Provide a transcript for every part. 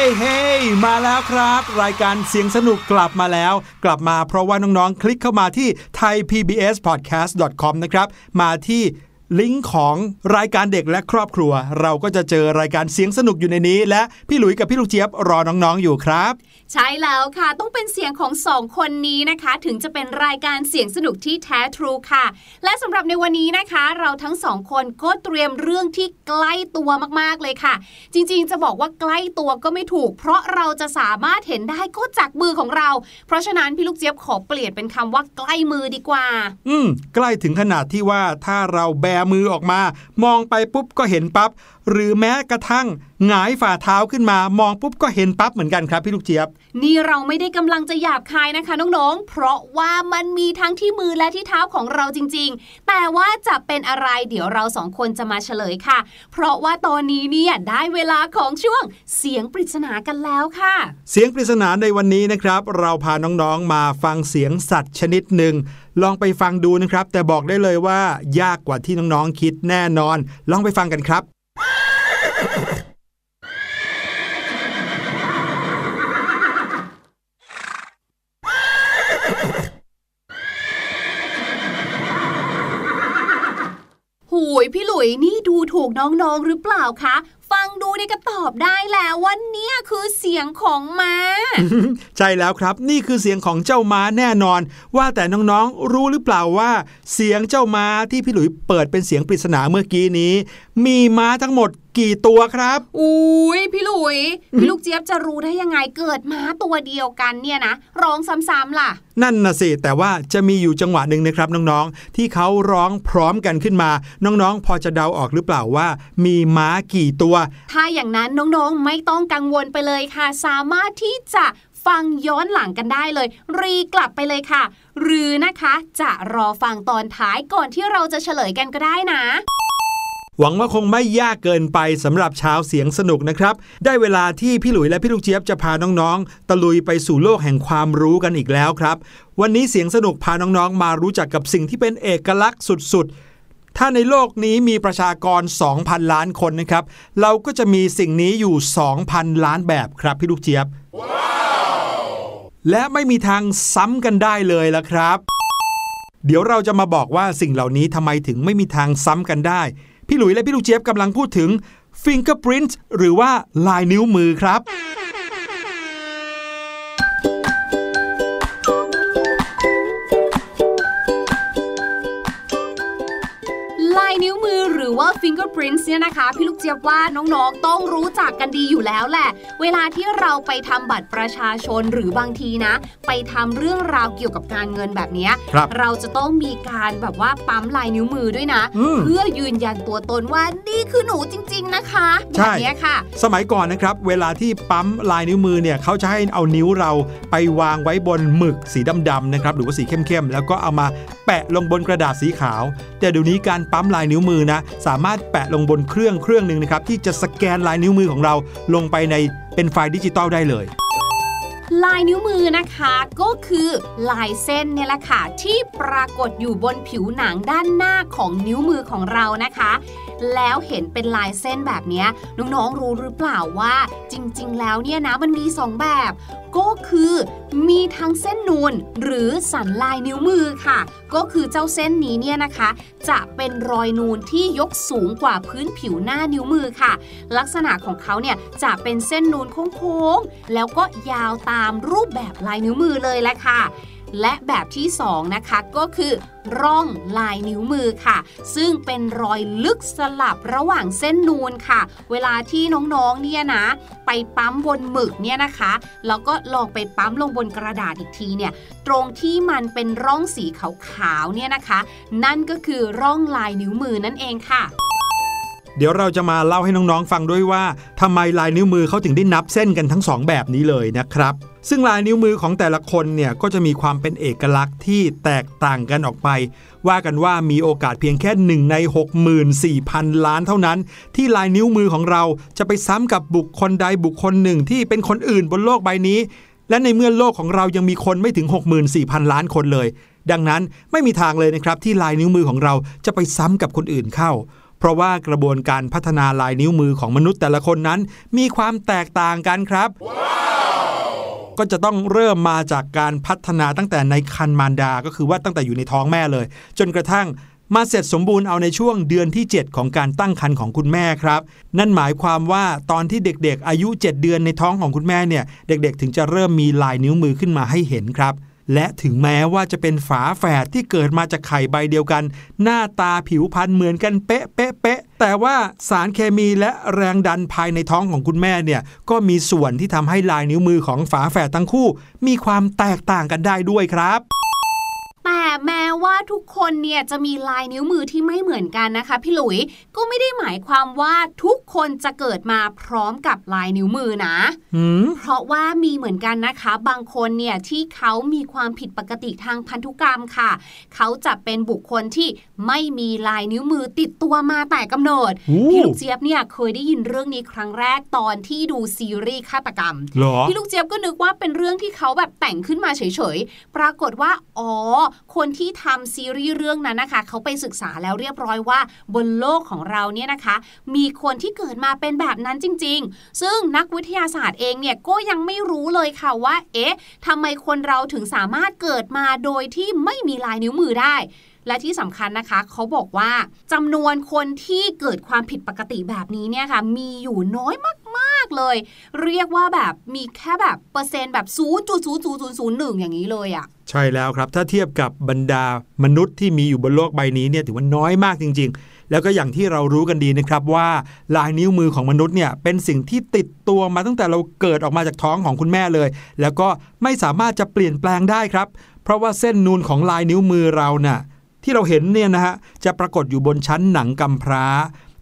ฮ้เฮ้เฮ้มาแล้วครับ รายการเสียงสนุกกลับมาแล้ว กลับมาเพราะว่าน้องๆ คลิกเข้ามาที่ thaipbspodcast.com นะครับ มาที่ ลิงก์ของรายการเด็กและครอบครัว เราก็จะเจอรายการเสียงสนุกอยู่ในนี้ และพี่หลุยกับพี่ลูกเจี๊ยบรอน้องๆอยู่ครับ ใช่แล้วค่ะ ต้องเป็นเสียงของสองคนนี้นะคะ ถึงจะเป็นรายการเสียงสนุกที่แท้ทรูค่ะ และสำหรับในวันนี้นะคะ เราทั้งสองคนก็เตรียมเรื่องที่ใกล้ตัวมากๆเลยค่ะ จริงๆ จะบอกว่าใกล้ตัวก็ไม่ถูก เพราะเราจะสามารถเห็นได้ก็จากมือของเรา เพราะฉะนั้นพี่ลูกเจี๊ยบขอเปลี่ยนเป็นคำว่าใกล้มือดีกว่า อืมใกล้ถึงขนาดที่ว่าถ้าเราแบมือออกมา มองไปปุ๊บก็เห็นปั๊บหรือแม้กระทั่งหงายฝ่าเท้าขึ้นมา มองปุ๊บก็เห็นปั๊บเหมือนกันครับพี่ลูกเจี๊ยบ นี่เราไม่ได้กำลังจะหยาบคายนะคะน้องๆ เพราะว่ามันมีทั้งที่มือและที่เท้าของเราจริง ๆ แต่ว่าจะเป็นอะไรเดี๋ยวเราสองคนจะมาเฉลยค่ะ เพราะว่าตอนนี้เนี่ยได้เวลาของช่วงเสียงปริศนากันแล้วค่ะ เสียงปริศนาในวันนี้นะครับ เราพาน้องๆมาฟังเสียงสัตว์ชนิดหนึ่ง ลองไปฟังดูนะครับ แต่บอกได้เลยว่า ยากกว่าที่น้องๆคิดแน่นอน ลองไปฟังกันครับหูยพี่หลุยนี่ดูถูกน้องๆหรือเปล่าคะ ฟังดูนี่ก็ตอบได้แล้วว่าเนี่ยคือเสียงของม้า ใช่แล้วครับนี่คือเสียงของเจ้าม้าแน่นอน ว่าแต่น้องๆรู้หรือเปล่าว่า เสียงเจ้าม้าที่พี่หลุยเปิดเป็นเสียงปริศนาเมื่อกี้นี้ มีม้าทั้งหมด กี่ตัวครับ อุ้ยพี่หลุย พี่ลูกเจี๊ยบจะรู้ได้ยังไงเกิดม้าตัวเดียวกันเนี่ยนะ ร้องซ้ำๆล่ะ นั่นน่ะสิ แต่ว่าจะมีอยู่จังหวะหนึ่งนะครับน้องๆ ที่เขาร้องพร้อมกันขึ้นมา น้องๆ พอจะเดาออกหรือเปล่าว่า มีม้ากี่ตัว ถ้าอย่างนั้นน้องๆ ไม่ต้องกังวลไปเลยค่ะ สามารถที่จะฟังย้อนหลังกันได้เลย รีกลับไปเลยค่ะ หรือนะคะจะรอฟังตอนท้ายก่อนที่เราจะเฉลยกันก็ได้นะ หวังว่าคงไม่ยากเกินไปสำหรับชาวเสียงสนุกนะครับ ได้เวลาที่พี่หลุยและพี่ลูกเจี๊ยบจะพาน้องๆ ตะลุยไปสู่โลกแห่งความรู้กันอีกแล้วครับ วันนี้เสียงสนุกพาน้องๆ มารู้จักกับสิ่งที่เป็นเอกลักษณ์สุดๆถ้าในโลกนี้มีประชากร 2,000 ล้านคนนะครับ เราก็จะมีสิ่งนี้อยู่ 2,000 ล้านแบบครับพี่ลูกเจี๊ยบและไม่มีทางซ้ำกันได้เลยละครับ เดี๋ยวเราจะมาบอกว่าสิ่งเหล่านี้ทำไมถึงไม่มีทางซ้ำกันได้ พี่หลุยและพี่ลูกเจี๊ยบกำลังพูดถึง fingerprint หรือว่าลายนิ้วมือครับ ลายนิ้วมือหรือว่า fingerprints เนี่ยนะคะ พี่ลูกเจี๊ยบว่าน้องๆ ต้องรู้จักกันดีอยู่แล้วแหละ เวลาที่เราไปทำบัตรประชาชนหรือบางทีนะ ไปทำเรื่องราวเกี่ยวกับการเงินแบบเนี้ยครับเราจะต้องมีการแบบว่าปั๊มลายนิ้วมือด้วยนะอืมเพื่อยืนยันตัวตนว่านี่คือหนูจริง ๆนะคะใช่แบบเนี้ยค่ะ สมัยก่อนนะครับ เวลาที่ปั๊มลายนิ้วมือเนี่ยเขาจะให้เอานิ้วเราไปวางไว้บนหมึกสีดำๆนะครับหรือว่าสีเข้มๆแล้วก็เอามาแปะลงบนกระดาษสีขาว แต่เดี๋ยวนี้การปั๊มลายนิ้วมือนะ สามารถแปะลงบนเครื่องเครื่องหนึ่งนะครับ ที่จะสแกนลายนิ้วมือของเราลงไปในเป็นไฟล์ดิจิตอลได้เลยลายนิ้วมือนะคะก็คือลายเส้นเนี่ยแหละค่ะ ที่ปรากฏอยู่บนผิวหนังด้านหน้าของนิ้วมือของเรานะคะ แล้วเห็นเป็นลายเส้นแบบนี้น้องๆรู้หรือเปล่าว่า จริง ๆ แล้วเนี่ยนะมันมีสองแบบก็คือมีทั้งเส้นนูนหรือสันลายนิ้วมือค่ะ ก็คือเจ้าเส้นนี้เนี่ยนะคะ จะเป็นรอยนูนที่ยกสูงกว่าพื้นผิวหน้านิ้วมือค่ะ ลักษณะของเขาเนี่ยจะเป็นเส้นนูนโค้งๆแล้วก็ยาวตามรูปแบบลายนิ้วมือเลยแหละค่ะ และแบบที่สองนะคะก็คือร่องลายนิ้วมือค่ะ ซึ่งเป็นรอยลึกสลับระหว่างเส้นนูนค่ะ เวลาที่น้องๆเนี่ยนะ ไปปั๊มบนหมึกเนี่ยนะคะแล้วก็ลองไปปั๊มลงบนกระดาษอีกทีเนี่ยตรงที่มันเป็นร่องสีขาวๆเนี่ยนะคะ นั่นก็คือร่องลายนิ้วมือนั่นเองค่ะ เดี๋ยวเราจะมาเล่าให้น้องๆ ฟังด้วยว่าทำไมลายนิ้วมือเขาถึงได้นับเส้นกันทั้งสองแบบนี้เลยนะครับ ซึ่งลายนิ้วมือของแต่ละคนเนี่ยก็จะมีความเป็นเอกลักษณ์ที่แตกต่างกันออกไป ว่ากันว่ามีโอกาสเพียงแค่หนึ่งใน64,000 ล้านเท่านั้น ที่ลายนิ้วมือของเราจะไปซ้ำกับบุคคลใดบุคคลหนึ่งที่เป็นคนอื่นบนโลกใบนี้ และในเมื่อโลกของเรายังมีคนไม่ถึง 64,000 ล้านคนเลย ดังนั้นไม่มีทางเลยนะครับที่ลายนิ้วมือของเราจะไปซ้ำกับคนอื่นเข้า เพราะว่ากระบวนการพัฒนาลายนิ้วมือของมนุษย์แต่ละคนนั้น มีความแตกต่างกันครับก็จะต้องเริ่มมาจากการพัฒนาตั้งแต่ในคันมารดา ก็คือว่าตั้งแต่อยู่ในท้องแม่เลย จนกระทั่งมาเสร็จสมบูรณ์เอาในช่วงเดือนที่ 7 ของการตั้งครรภ์ของคุณแม่ครับ นั่นหมายความว่าตอนที่เด็กๆ อายุ 7 เดือนในท้องของคุณแม่เนี่ย เด็กๆ ถึงจะเริ่มมีลายนิ้วมือขึ้นมาให้เห็นครับ และถึงแม้ว่าจะเป็นฝาแฝดที่เกิดมาจากไข่ใบเดียวกัน หน้าตาผิวพรรณเหมือนกันเป๊ะเป๊ะเป๊ะแต่ว่าสารเคมีและแรงดันภายในท้องของคุณแม่เนี่ยก็มีส่วนที่ทำให้ลายนิ้วมือของฝาแฝดทั้งคู่ มีความแตกต่างกันได้ด้วยครับ แต่แม้ว่าทุกคนเนี่ยจะมีลายนิ้วมือที่ไม่เหมือนกันนะคะ พี่หลุยก็ไม่ได้หมายความว่าทุกคนจะเกิดมาพร้อมกับลายนิ้วมือนะหืมเพราะว่ามีเหมือนกันนะคะ บางคนเนี่ยที่เขามีความผิดปกติทางพันธุกรรมค่ะ เขาจะเป็นบุคคลที่ไม่มีลายนิ้วมือติดตัวมาแต่กำเนิดโอ้พี่ลูกเจี๊ยบเนี่ยเคยได้ยินเรื่องนี้ครั้งแรกตอนที่ดูซีรีส์ฆาตกรรมเหรอพี่ลูกเจี๊ยบก็นึกว่าเป็นเรื่องที่เขาแบบแต่งขึ้นมาเฉยๆ ปรากฏว่า อ๋อ คนที่ทำซีรีส์เรื่องนั้นนะคะเขาไปศึกษาแล้วเรียบร้อยว่า บนโลกของเราเนี่ยนะคะ มีคนที่เกิดมาเป็นแบบนั้นจริง ๆ ซึ่งนักวิทยาศาสตร์เองเนี่ยก็ยังไม่รู้เลยค่ะว่า เอ๊ะทำไมคนเราถึงสามารถเกิดมาโดยที่ไม่มีลายนิ้วมือได้ และที่สำคัญนะคะเขาบอกว่าจำนวนคนที่เกิดความผิดปกติแบบนี้เนี่ยค่ะมีอยู่น้อยมาก ๆเลย เรียกว่าแบบมีแค่แบบเปอร์เซ็นต์แบบ 0.00001 อย่างนี้เลยอะ่ะใช่แล้วครับ ถ้าเทียบกับบรรดามนุษย์ที่มีอยู่บนโลกใบนี้เนี่ยถือว่าน้อยมากจริง ๆ แล้วก็อย่างที่เรารู้กันดีนะครับว่าลายนิ้วมือของมนุษย์เนี่ยเป็นสิ่งที่ติดตัวมาตั้งแต่เราเกิดออกมาจากท้องของคุณแม่เลย แล้วก็ไม่สามารถจะเปลี่ยนแปลงได้ครับ เพราะว่าเส้นนูนของลายนิ้วมือเราน่ะ ที่เราเห็นเนี่ยนะฮะจะปรากฏอยู่บนชั้นหนังกำพร้า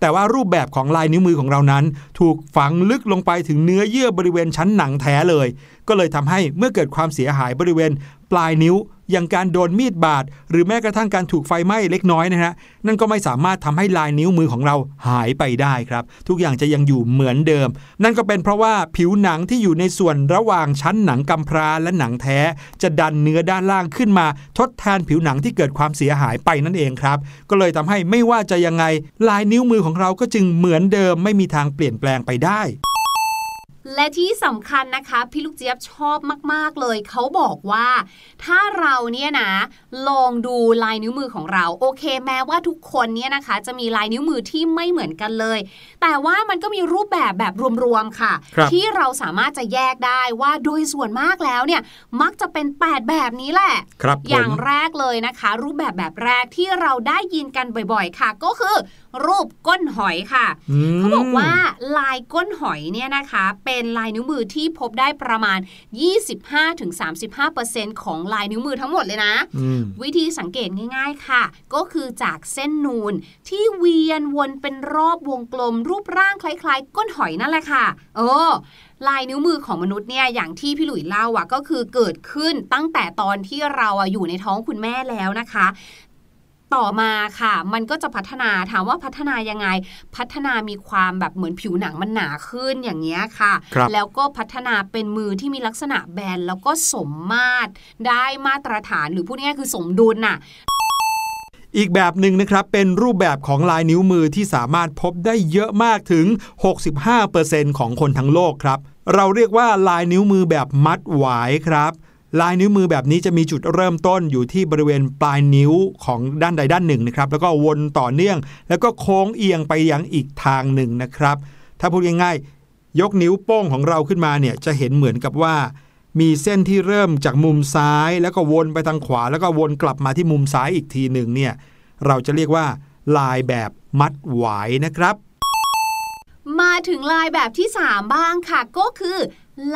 แต่ว่ารูปแบบของลายนิ้วมือของเรานั้น ถูกฝังลึกลงไปถึงเนื้อเยื่อบริเวณชั้นหนังแท้เลย ก็เลยทำให้เมื่อเกิดความเสียหายบริเวณ ปลายนิ้ว อย่างการโดนมีดบาด หรือแม้กระทั่งการถูกไฟไหม้เล็กน้อยนะฮะนั่นก็ไม่สามารถทำให้ลายนิ้วมือของเราหายไปได้ครับ ทุกอย่างจะยังอยู่เหมือนเดิม นั่นก็เป็นเพราะว่าผิวหนังที่อยู่ในส่วนระหว่างชั้นหนังกำพร้าและหนังแท้ จะดันเนื้อด้านล่างขึ้นมา ทดแทนผิวหนังที่เกิดความเสียหายไปนั่นเองครับ ก็เลยทำให้ไม่ว่าจะยังไงลายนิ้วมือของเราก็จึงเหมือนเดิมไม่มีทางเปลี่ยนแปลงไปได้ และที่สำคัญนะคะ พี่ลูกเจี๊ยบชอบมาก ๆ เลย เขาบอกว่า ถ้าเราเนี่ยนะ ลองดูลายนิ้วมือของเรา โอเค แม้ว่าทุกคนเนี่ยนะคะ จะมีลายนิ้วมือที่ไม่เหมือนกันเลย แต่ว่ามันก็มีรูปแบบแบบรวม ๆ ค่ะครับที่เราสามารถจะแยกได้ว่าโดยส่วนมากแล้วเนี่ย มักจะเป็น 8 แบบนี้แหละครับผอย่างมแรกเลยนะคะ รูปแบบแบบแรกที่เราได้ยินกันบ่อย ๆ ค่ะ ก็คือรูปก้นหอยค่ะมเขาบอกว่าลายก้นหอยเนี่ยนะคะ เป็นลายนิ้วมือที่พบได้ประมาณ 25-35%ของลายนิ้วมือทั้งหมดเลยนะอืมวิธีสังเกตง่าย ๆค่ะ ก็คือจากเส้นนูนที่เวียนวนเป็นรอบวงกลม รูปร่างคล้ายๆ ก้นหอยนั่นแหละค่ะ เออลายนิ้วมือของมนุษย์เนี่ยอย่างที่พี่หลุยเล่าอะก็คือเกิดขึ้นตั้งแต่ตอนที่เราอะอยู่ในท้องคุณแม่แล้วนะคะ ต่อมาค่ะ มันก็จะพัฒนาถามว่าพัฒนายังไง พัฒนามีความแบบเหมือนผิวหนังมันหนาขึ้นอย่างเงี้ยค่ะครับแล้วก็พัฒนาเป็นมือที่มีลักษณะแบนแล้วก็สมมาตรได้มาตรฐานหรือพูดง่ายๆคือสมดุลน่ะอีกแบบหนึ่งนะครับ เป็นรูปแบบของลายนิ้วมือที่สามารถพบได้เยอะมากถึง 65%ของคนทั้งโลกครับ เราเรียกว่าลายนิ้วมือแบบมัดหวายครับ ลายนิ้วมือแบบนี้จะมีจุดเริ่มต้นอยู่ที่บริเวณปลายนิ้วของด้านใดด้านหนึ่งนะครับแล้วก็วนต่อเนื่อง แล้วก็โค้งเอียงไปยังอีกทางหนึ่งนะครับ ถ้าพูดง่ายๆยกนิ้วโป้งของเราขึ้นมาเนี่ยจะเห็นเหมือนกับว่า มีเส้นที่เริ่มจากมุมซ้าย แล้วก็วนไปทางขวา แล้วก็วนกลับมาที่มุมซ้ายอีกทีหนึ่งเนี่ยเราจะเรียกว่า ลายแบบมัดหวายนะครับ มาถึงลายแบบที่ 3 บ้างค่ะ ก็คือ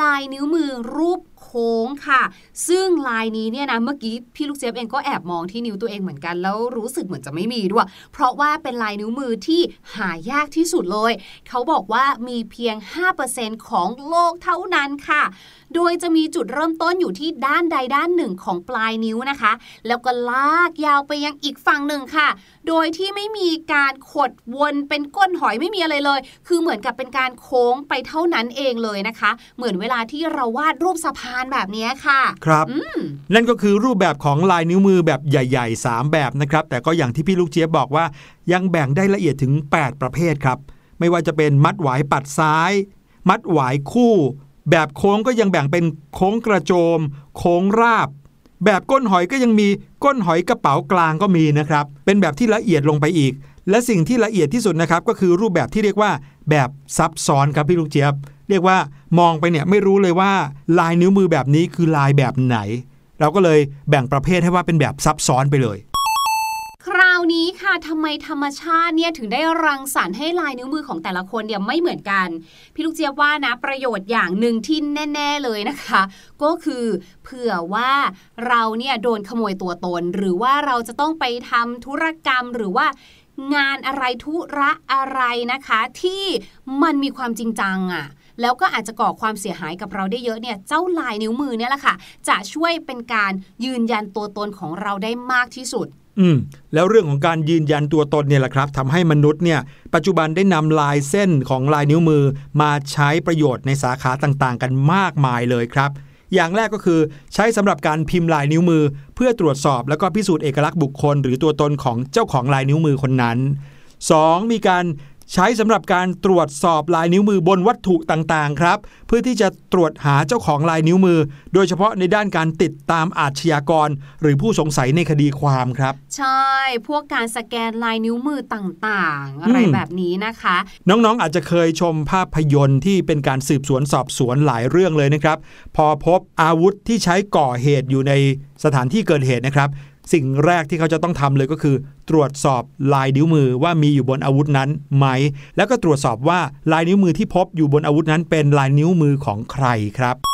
ลายนิ้วมือรูป ค้งค่ะ ซึ่งลายนี้เนี่ยนะเมื่อกี้พี่ลูกเจี๊ยบเองก็แอบมองที่นิ้วตัวเองเหมือนกัน แล้วรู้สึกเหมือนจะไม่มีด้วย เพราะว่าเป็นลายนิ้วมือที่หายากที่สุดเลย เขาบอกว่ามีเพียง 5%ของโลกเท่านั้นค่ะ โดยจะมีจุดเริ่มต้นอยู่ที่ด้านใดด้านหนึ่งของปลายนิ้วนะคะ แล้วก็ลากยาวไปยังอีกฝั่งหนึ่งค่ะ โดยที่ไม่มีการขดวนเป็นก้นหอยไม่มีอะไรเลย คือเหมือนกับเป็นการโค้งไปเท่านั้นเองเลยนะคะ เหมือนเวลาที่เราวาดรูปสะพานแบบนี้ค่ะ ครับนั่นก็คือรูปแบบของลายนิ้วมือแบบใหญ่ ๆ 3 แบบนะครับ แต่ก็อย่างที่พี่ลูกเจี๊ยบบอกว่า ยังแบ่งได้ละเอียดถึง 8 ประเภทครับ ไม่ว่าจะเป็นมัดหวายปัดซ้าย มัดหวายคู่ แบบโค้งก็ยังแบ่งเป็นโค้งกระโจม โค้งราบ แบบก้นหอยก็ยังมีก้นหอยกระเป๋ากลางก็มีนะครับ เป็นแบบที่ละเอียดลงไปอีก และสิ่งที่ละเอียดที่สุดนะครับ ก็คือรูปแบบที่เรียกว่า แบบซับซ้อนครับพี่ลูกเจี๊ยบ เรียกว่ามองไปเนี่ยไม่รู้เลยว่า ลายนิ้วมือแบบนี้คือลายแบบไหน เราก็เลยแบ่งประเภทให้ว่าเป็นแบบซับซ้อนไปเลยาวนี้ค่ะทำไมธรรมชาติเนี่ยถึงได้รังสรรค์ให้ลายนิ้วมือของแต่ละคนเนี่ยไม่เหมือนกัน พี่ลูกเจี๊ยบว่านะประโยชน์อย่างหนึ่งที่แน่ ๆเลยนะคะ ก็คือเผื่อว่าเราเนี่ยโดนขโมยตัวตน หรือว่าเราจะต้องไปทำธุรกรรมหรือว่างานอะไรธุระอะไรนะคะ ที่มันมีความจริงจังอะ่ะแล้วก็อาจจะก่อความเสียหายกับเราได้เยอะเนี่ย เจ้าลายนิ้วมือเนี่ยแหละค่ะ จะช่วยเป็นการยืนยันตัวตนของเราได้มากที่สุด อืมแล้วเรื่องของการยืนยันตัวตนเนี่ยแหละครับทำให้มนุษย์เนี่ย ปัจจุบันได้นำลายเส้นของลายนิ้วมือ มาใช้ประโยชน์ในสาขาต่างๆ กันมากมายเลยครับ อย่างแรกก็คือใช้สำหรับการพิมพ์ลายนิ้วมือ เพื่อตรวจสอบแล้วก็พิสูจน์เอกลักษณ์บุคคล หรือตัวตนของเจ้าของลายนิ้วมือคนนั้น 2. มีการ ใช้สำหรับการตรวจสอบลายนิ้วมือบนวัตถุต่างๆ ครับ เพื่อที่จะตรวจหาเจ้าของลายนิ้วมือ โดยเฉพาะในด้านการติดตามอาชญากร หรือผู้สงสัยในคดีความครับ ใช่ พวกการสแกนลายนิ้วมือต่างๆ อะไรอืมแบบนี้นะคะ น้องๆอาจจะเคยชมภาพยนตร์ที่เป็นการสืบสวนสอบสวนหลายเรื่องเลยนะครับ พอพบอาวุธที่ใช้ก่อเหตุอยู่ในสถานที่เกิดเหตุนะครับ สิ่งแรกที่เขาจะต้องทำเลยก็คือ ตรวจสอบลายนิ้วมือว่ามีอยู่บนอาวุธนั้นไหม แล้วก็ตรวจสอบว่าลายนิ้วมือที่พบอยู่บนอาวุธนั้นเป็นลายนิ้วมือของใครครับ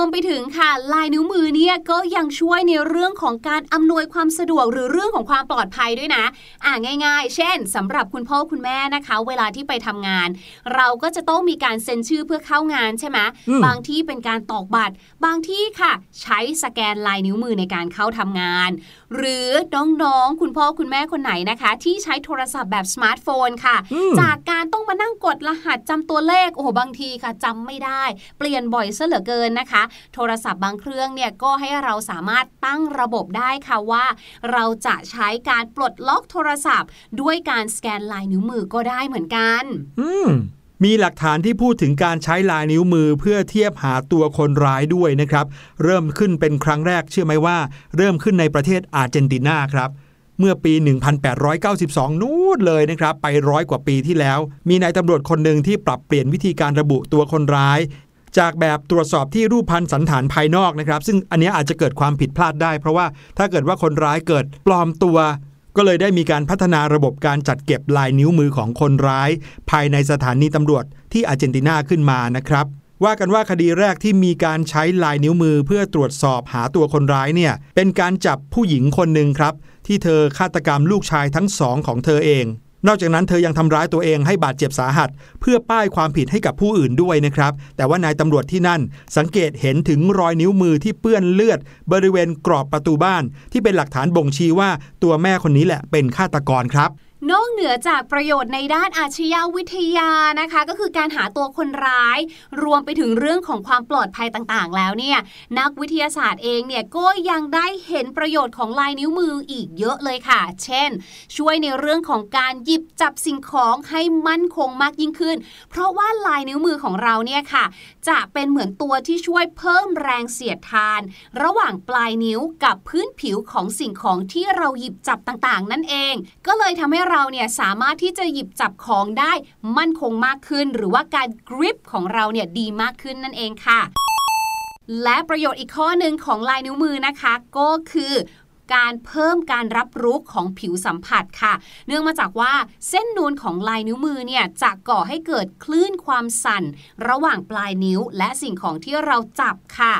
วมไปถึงค่ะ ลายนิ้วมือเนี่ยก็ยังช่วยในเรื่องของการอำนวยความสะดวกหรือเรื่องของความปลอดภัยด้วยนะ อ่าง่าย ๆ เช่นสำหรับคุณพ่อคุณแม่นะคะ เวลาที่ไปทำงาน เราก็จะต้องมีการเซ็นชื่อเพื่อเข้างานใช่ไหมอืมบางที่เป็นการตอกบัตร บางที่ค่ะ ใช้สแกนลายนิ้วมือในการเข้าทำงาน หรือน้องๆคุณพ่อคุณแม่คนไหนนะคะ ที่ใช้โทรศัพท์แบบสมาร์ทโฟนค่ะอืมจากการต้องมานั่งกดรหัสจำตัวเลขโอ้โหบางทีค่ะจำไม่ได้ เปลี่ยนบ่อยซะเหลือเกินนะคะโทรศัพท์บางเครื่องเนี่ยก็ให้เราสามารถตั้งระบบได้ค่ะว่า เราจะใช้การปลดล็อกโทรศัพท์ ด้วยการสแกนลายนิ้วมือก็ได้เหมือนกัน อืมมีหลักฐานที่พูดถึงการใช้ลายนิ้วมือเพื่อเทียบหาตัวคนร้ายด้วยนะครับ เริ่มขึ้นเป็นครั้งแรกเชื่อไหมว่า เริ่มขึ้นในประเทศอาร์เจนตินาครับเมื่อปี 1892 นู่นเลยนะครับ ไปร้อยกว่าปีที่แล้ว มีนายตำรวจคนหนึ่งที่ปรับเปลี่ยนวิธีการระบุตัวคนร้าย จากแบบตรวจสอบที่รูปพันธ์สันฐานภายนอกนะครับ ซึ่งอันนี้อาจจะเกิดความผิดพลาดได้ เพราะว่าถ้าเกิดว่าคนร้ายเกิดปลอมตัว ก็เลยได้มีการพัฒนาระบบการจัดเก็บลายนิ้วมือของคนร้าย ภายในสถานีตำรวจที่อาร์เจนตินาขึ้นมานะครับ ว่ากันว่าคดีแรกที่มีการใช้ลายนิ้วมือเพื่อตรวจสอบหาตัวคนร้ายเนี่ยเป็นการจับผู้หญิงคนหนึ่งครับ ที่เธอฆาตกรรมลูกชายทั้งสองของเธอเอง นอกจากนั้นเธอยังทำร้ายตัวเองให้บาดเจ็บสาหัส เพื่อป้ายความผิดให้กับผู้อื่นด้วยนะครับ แต่ว่านายตำรวจที่นั่นสังเกตเห็นถึงรอยนิ้วมือที่เปื้อนเลือด บริเวณกรอบประตูบ้าน ที่เป็นหลักฐานบ่งชี้ว่าตัวแม่คนนี้แหละเป็นฆาตกรครับ เหนือจากประโยชน์ในด้านอาชญาวิทยานะคะ ก็คือการหาตัวคนร้าย รวมไปถึงเรื่องของความปลอดภัยต่างๆ แล้วเนี่ยนักวิทยาศาสตร์เองเนี่ยก็ยังได้เห็นประโยชน์ของลายนิ้วมืออีกเยอะเลยค่ะ เช่น ช่วยในเรื่องของการหยิบจับสิ่งของให้มั่นคงมากยิ่งขึ้น เพราะว่าลายนิ้วมือของเราเนี่ยค่ะ จะเป็นเหมือนตัวที่ช่วยเพิ่มแรงเสียดทาน ระหว่างปลายนิ้วกับพื้นผิวของสิ่งของที่เราหยิบจับต่างๆ นั่นเอง ก็เลยทำให้เราเนี่ยสามารถที่จะหยิบจับของได้มั่นคงมากขึ้น หรือว่าการกริปของเราเนี่ยดีมากขึ้นนั่นเองค่ะและประโยชน์อีกข้อหนึ่งของลายนิ้วมือนะคะ ก็คือ การเพิ่มการรับรู้ของผิวสัมผัสค่ะ เนื่องมาจากว่าเส้นนูนของลายนิ้วมือเนี่ยจะก่อให้เกิดคลื่นความสั่น ระหว่างปลายนิ้วและสิ่งของที่เราจับค่ะ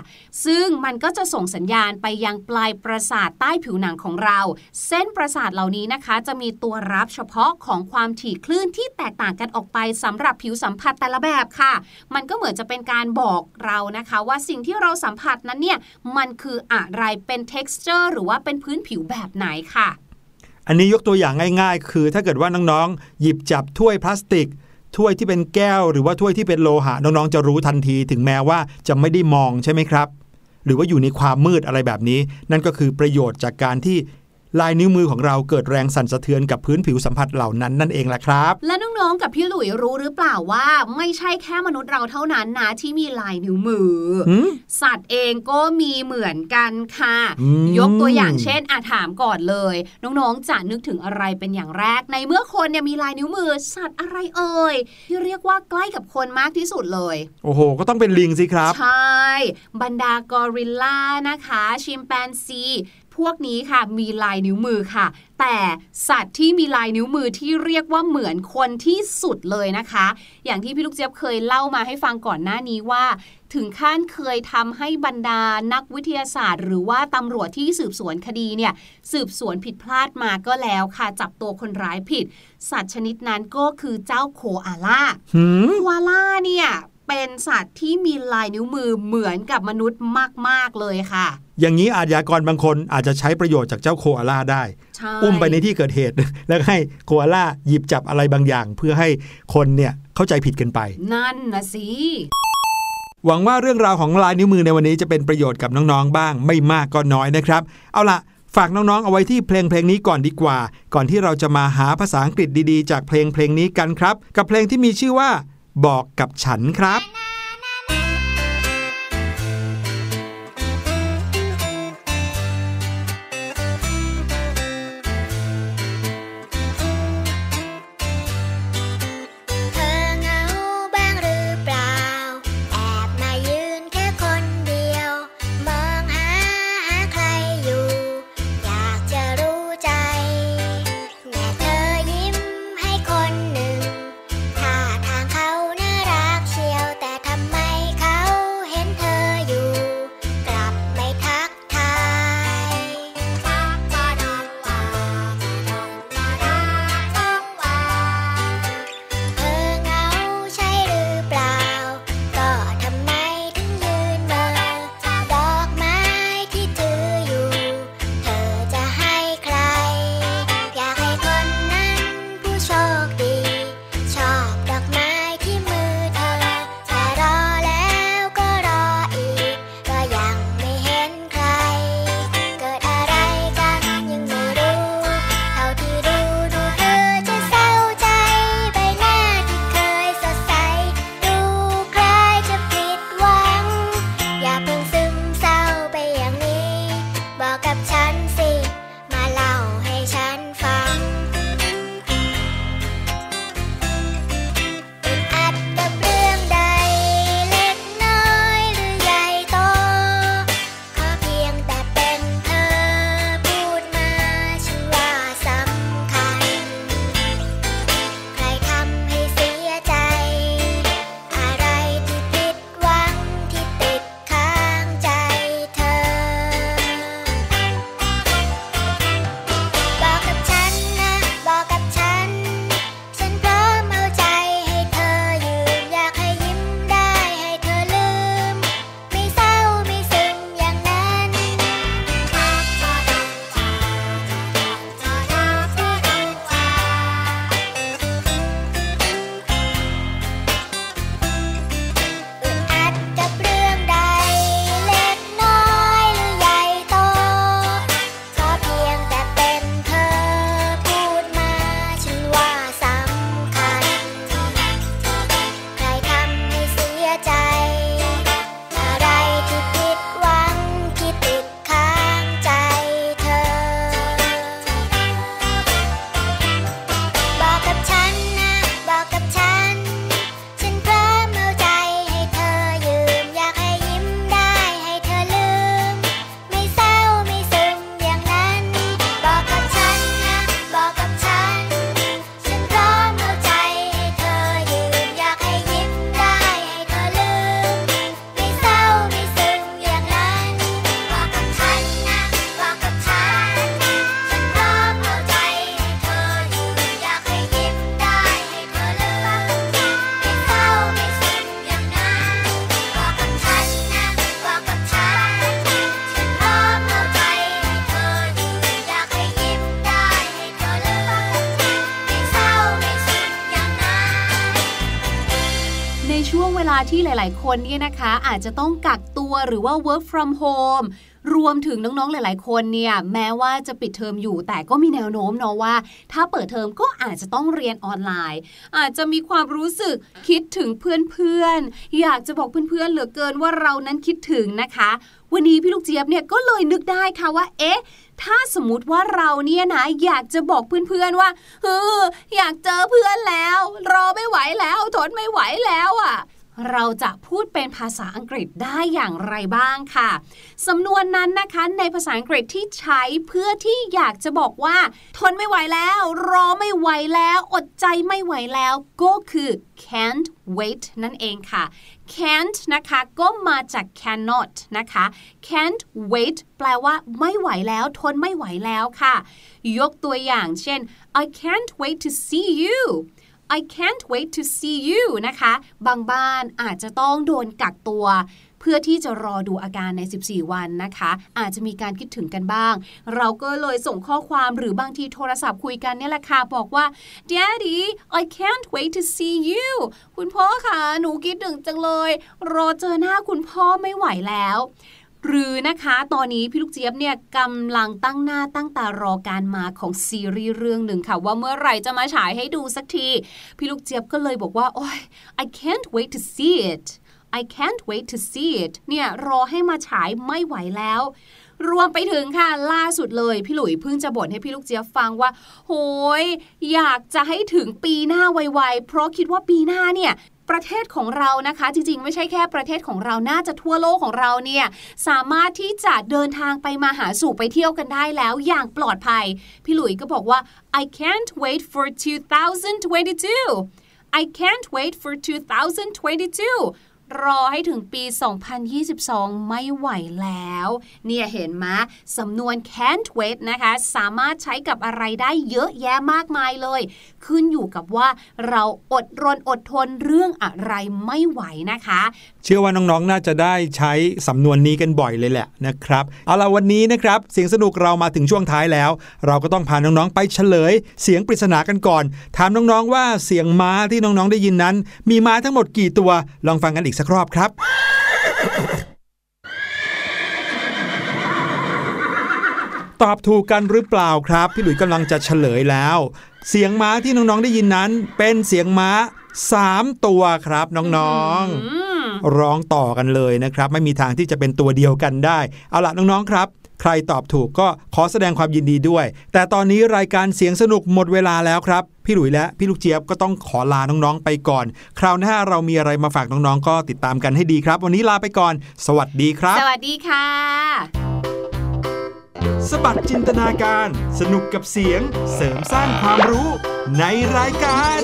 ซึ่งมันก็จะส่งสัญญาณไปยังปลายประสาทใต้ผิวหนังของเรา เส้นประสาทเหล่านี้นะคะ จะมีตัวรับเฉพาะของความถี่คลื่นที่แตกต่างกันออกไปสำหรับผิวสัมผัสแต่ละแบบค่ะ มันก็เหมือนจะเป็นการบอกเรานะคะ ว่าสิ่งที่เราสัมผัสนั้นเนี่ยมันคืออะไรเป็น texture หรือว่าเป็นพื้นผิวแบบไหนค่ะ อันนี้ยกตัวอย่างง่าย ๆ คือถ้าเกิดว่าน้องๆหยิบจับถ้วยพลาสติกถ้วยที่เป็นแก้วหรือว่าถ้วยที่เป็นโลหะน้องๆจะรู้ทันทีถึงแม้ว่าจะไม่ได้มองใช่ไหมครับ หรือว่าอยู่ในความมืดอะไรแบบนี้ นั่นก็คือประโยชน์จากการที่ ลายนิ้วมือของเราเกิดแรงสั่นสะเทือนกับพื้นผิวสัมผัสเหล่านั้นนั่นเองแหละครับ และน้องๆกับพี่หลุยรู้หรือเปล่าว่า ไม่ใช่แค่มนุษย์เราเท่านั้นนะที่มีลายนิ้วมือหืมสัตว์เองก็มีเหมือนกันค่ะอืมยกตัวอย่างเช่นอาถามก่อนเลย น้องๆจะนึกถึงอะไรเป็นอย่างแรก ในเมื่อคนเนี่ยมีลายนิ้วมือ สัตว์อะไรเอ่ยที่เรียกว่าใกล้กับคนมากที่สุดเลย โอ้โห ก็ต้องเป็นลิงสิครับ ใช่บรรดากอริลลานะคะ ชิมแปนซี พวกนี้ค่ะมีลายนิ้วมือค่ะ แต่สัตว์ที่มีลายนิ้วมือที่เรียกว่าเหมือนคนที่สุดเลยนะคะ อย่างที่พี่ลูกเจี๊ยบเคยเล่ามาให้ฟังก่อนหน้านี้ว่า ถึงขั้นเคยทำให้บรรดานักวิทยาศาสตร์ หรือว่าตำรวจที่สืบสวนคดีเนี่ยสืบสวนผิดพลาดมาก็แล้วค่ะ จับตัวคนร้ายผิด สัตว์ชนิดนั้นก็คือเจ้าโคอาล่าหืมโควาล่าเนี่ย เป็นสัตว์ที่มีลายนิ้วมือเหมือนกับมนุษย์มาก ๆ เลยค่ะ อย่างนี้อาชญากรบางคนอาจจะใช้ประโยชน์จากเจ้าโคอาล่าได้ใช่อุ้มไปในที่เกิดเหตุ แล้วให้โคอาล่าหยิบจับอะไรบางอย่าง เพื่อให้คนเนี่ยเข้าใจผิดกันไป นั่นนะสิ หวังว่าเรื่องราวของลายนิ้วมือในวันนี้จะเป็นประโยชน์กับน้อง ๆ บ้าง ไม่มากก็น้อยนะครับ เอาล่ะฝากน้อง ๆ เอาไว้ที่เพลงเพลงนี้ก่อนดีกว่า ก่อนที่เราจะมาหาภาษาอังกฤษดีๆ จากเพลงเพลงนี้กันครับ กับเพลงที่มีชื่อว่า บอกกับฉันครับ ที่หลาย ๆ คนเนี่ยนะคะอาจจะต้องกักตัวหรือว่า work from home รวมถึงน้อง ๆ หลาย ๆ คนเนี่ยแม้ว่าจะปิดเทอมอยู่ แต่ก็มีแนวโน้มเนาะว่า ถ้าเปิดเทอมก็อาจจะต้องเรียนออนไลน์ อาจจะมีความรู้สึกคิดถึงเพื่อน ๆ อยากจะบอกเพื่อน ๆ เหลือเกินว่าเรานั้นคิดถึงนะคะ วันนี้พี่ลูกเจี๊ยบเนี่ยก็เลยนึกได้ค่ะว่า เอ๊ะถ้าสมมติว่าเราเนี่ยนะอยากจะบอกเพื่อนๆว่าเอออยากเจอเพื่อนแล้ว รอไม่ไหวแล้วทนไม่ไหวแล้วอะ เราจะพูดเป็นภาษาอังกฤษได้อย่างไรบ้างค่ะสำนวนนั้นนะคะในภาษาอังกฤษที่ใช้เพื่อที่อยากจะบอกว่า ทนไม่ไหวแล้ว รอไม่ไหวแล้ว อดใจไม่ไหวแล้ว ก็คือ can't wait นั่นเองค่ะ can't นะคะก็มาจาก cannot นะคะ can't wait แปลว่าไม่ไหวแล้ว ทนไม่ไหวแล้วค่ะ ยกตัวอย่างเช่น I can't wait to see you I can't wait to see you นะคะ บางบ้านอาจจะต้องโดนกักตัวเพื่อที่จะรอดูอาการใน 14 วันนะคะ อาจจะมีการคิดถึงกันบ้าง เราก็เลยส่งข้อความหรือบางทีโทรศัพท์คุยกันเนี่ยแหละค่ะ บอกว่า Daddy I can't wait to see you คุณพ่อคะหนูคิดถึงจังเลย รอเจอหน้าคุณพ่อไม่ไหวแล้ว หรือนะคะตอนนี้พี่ลูกเจี๊ยบเนี่ยกำลังตั้งหน้าตั้งตารอการมาของซีรีส์เรื่องหนึ่งค่ะ ว่าเมื่อไหร่จะมาฉายให้ดูสักที พี่ลูกเจี๊ยบก็เลยบอกว่า โอ้ย I can't wait to see it I can't wait to see it เนี่ยรอให้มาฉายไม่ไหวแล้ว รวมไปถึงค่ะ ล่าสุดเลย พี่หลุยเพิ่งจะบ่นให้พี่ลูกเจี๊ยบฟังว่า โหย อยากจะให้ถึงปีหน้าไวๆ เพราะคิดว่าปีหน้าเนี่ย ประเทศของเรานะคะ จริงๆ ไม่ใช่แค่ประเทศของเราน่าจะทั่วโลกของเราเนี่ยสามารถที่จะเดินทางไปมาหาสู่ไปเที่ยวกันได้แล้วอย่างปลอดภัย พี่หลุยก็บอกว่า I can't wait for 2022 I can't wait for 2022 รอให้ถึงปี 2022 ไม่ไหวแล้ว เนี่ยเห็นไหมสำนวน can't wait นะคะ สามารถใช้กับอะไรได้เยอะแยะมากมายเลย ขึ้นอยู่กับว่าเราอดรนอดทนเรื่องอะไรไม่ไหวนะคะ เชื่อว่าน้องๆ น่าจะได้ใช้สำนวนนี้กันบ่อยเลยแหละนะครับ เอาละวันนี้นะครับเสียงสนุกเรามาถึงช่วงท้ายแล้ว เราก็ต้องพาน้องๆ ไปเฉลย เสียงปริศนากันก่อน ถามน้องๆ ว่าเสียงม้าที่น้องๆ ได้ยินนั้น มีม้าทั้งหมดกี่ตัว ลองฟังกันอีกสักรอบครับ ตอบถูกกันหรือเปล่าครับ พี่หลุยส์กำลังจะเฉลยแล้ว เสียงม้าที่น้องๆได้ยินนั้น เป็นเสียงม้า3ตัวครับน้องๆอืมร้องต่อกันเลยนะครับ ไม่มีทางที่จะเป็นตัวเดียวกันได้ เอาล่ะน้องๆครับ ใครตอบถูกก็ขอแสดงความยินดีด้วย แต่ตอนนี้รายการเสียงสนุกหมดเวลาแล้วครับ พี่หลุยและพี่ลูกเจี๊ยบก็ต้องขอลาน้องๆไปก่อน คราวหน้าเรามีอะไรมาฝากน้องๆ ก็ติดตามกันให้ดีครับ วันนี้ลาไปก่อน สวัสดีครับ สวัสดีค่ะ สบัดจินตนาการ สนุกกับเสียง เสริมสร้างความรู้ในรายการ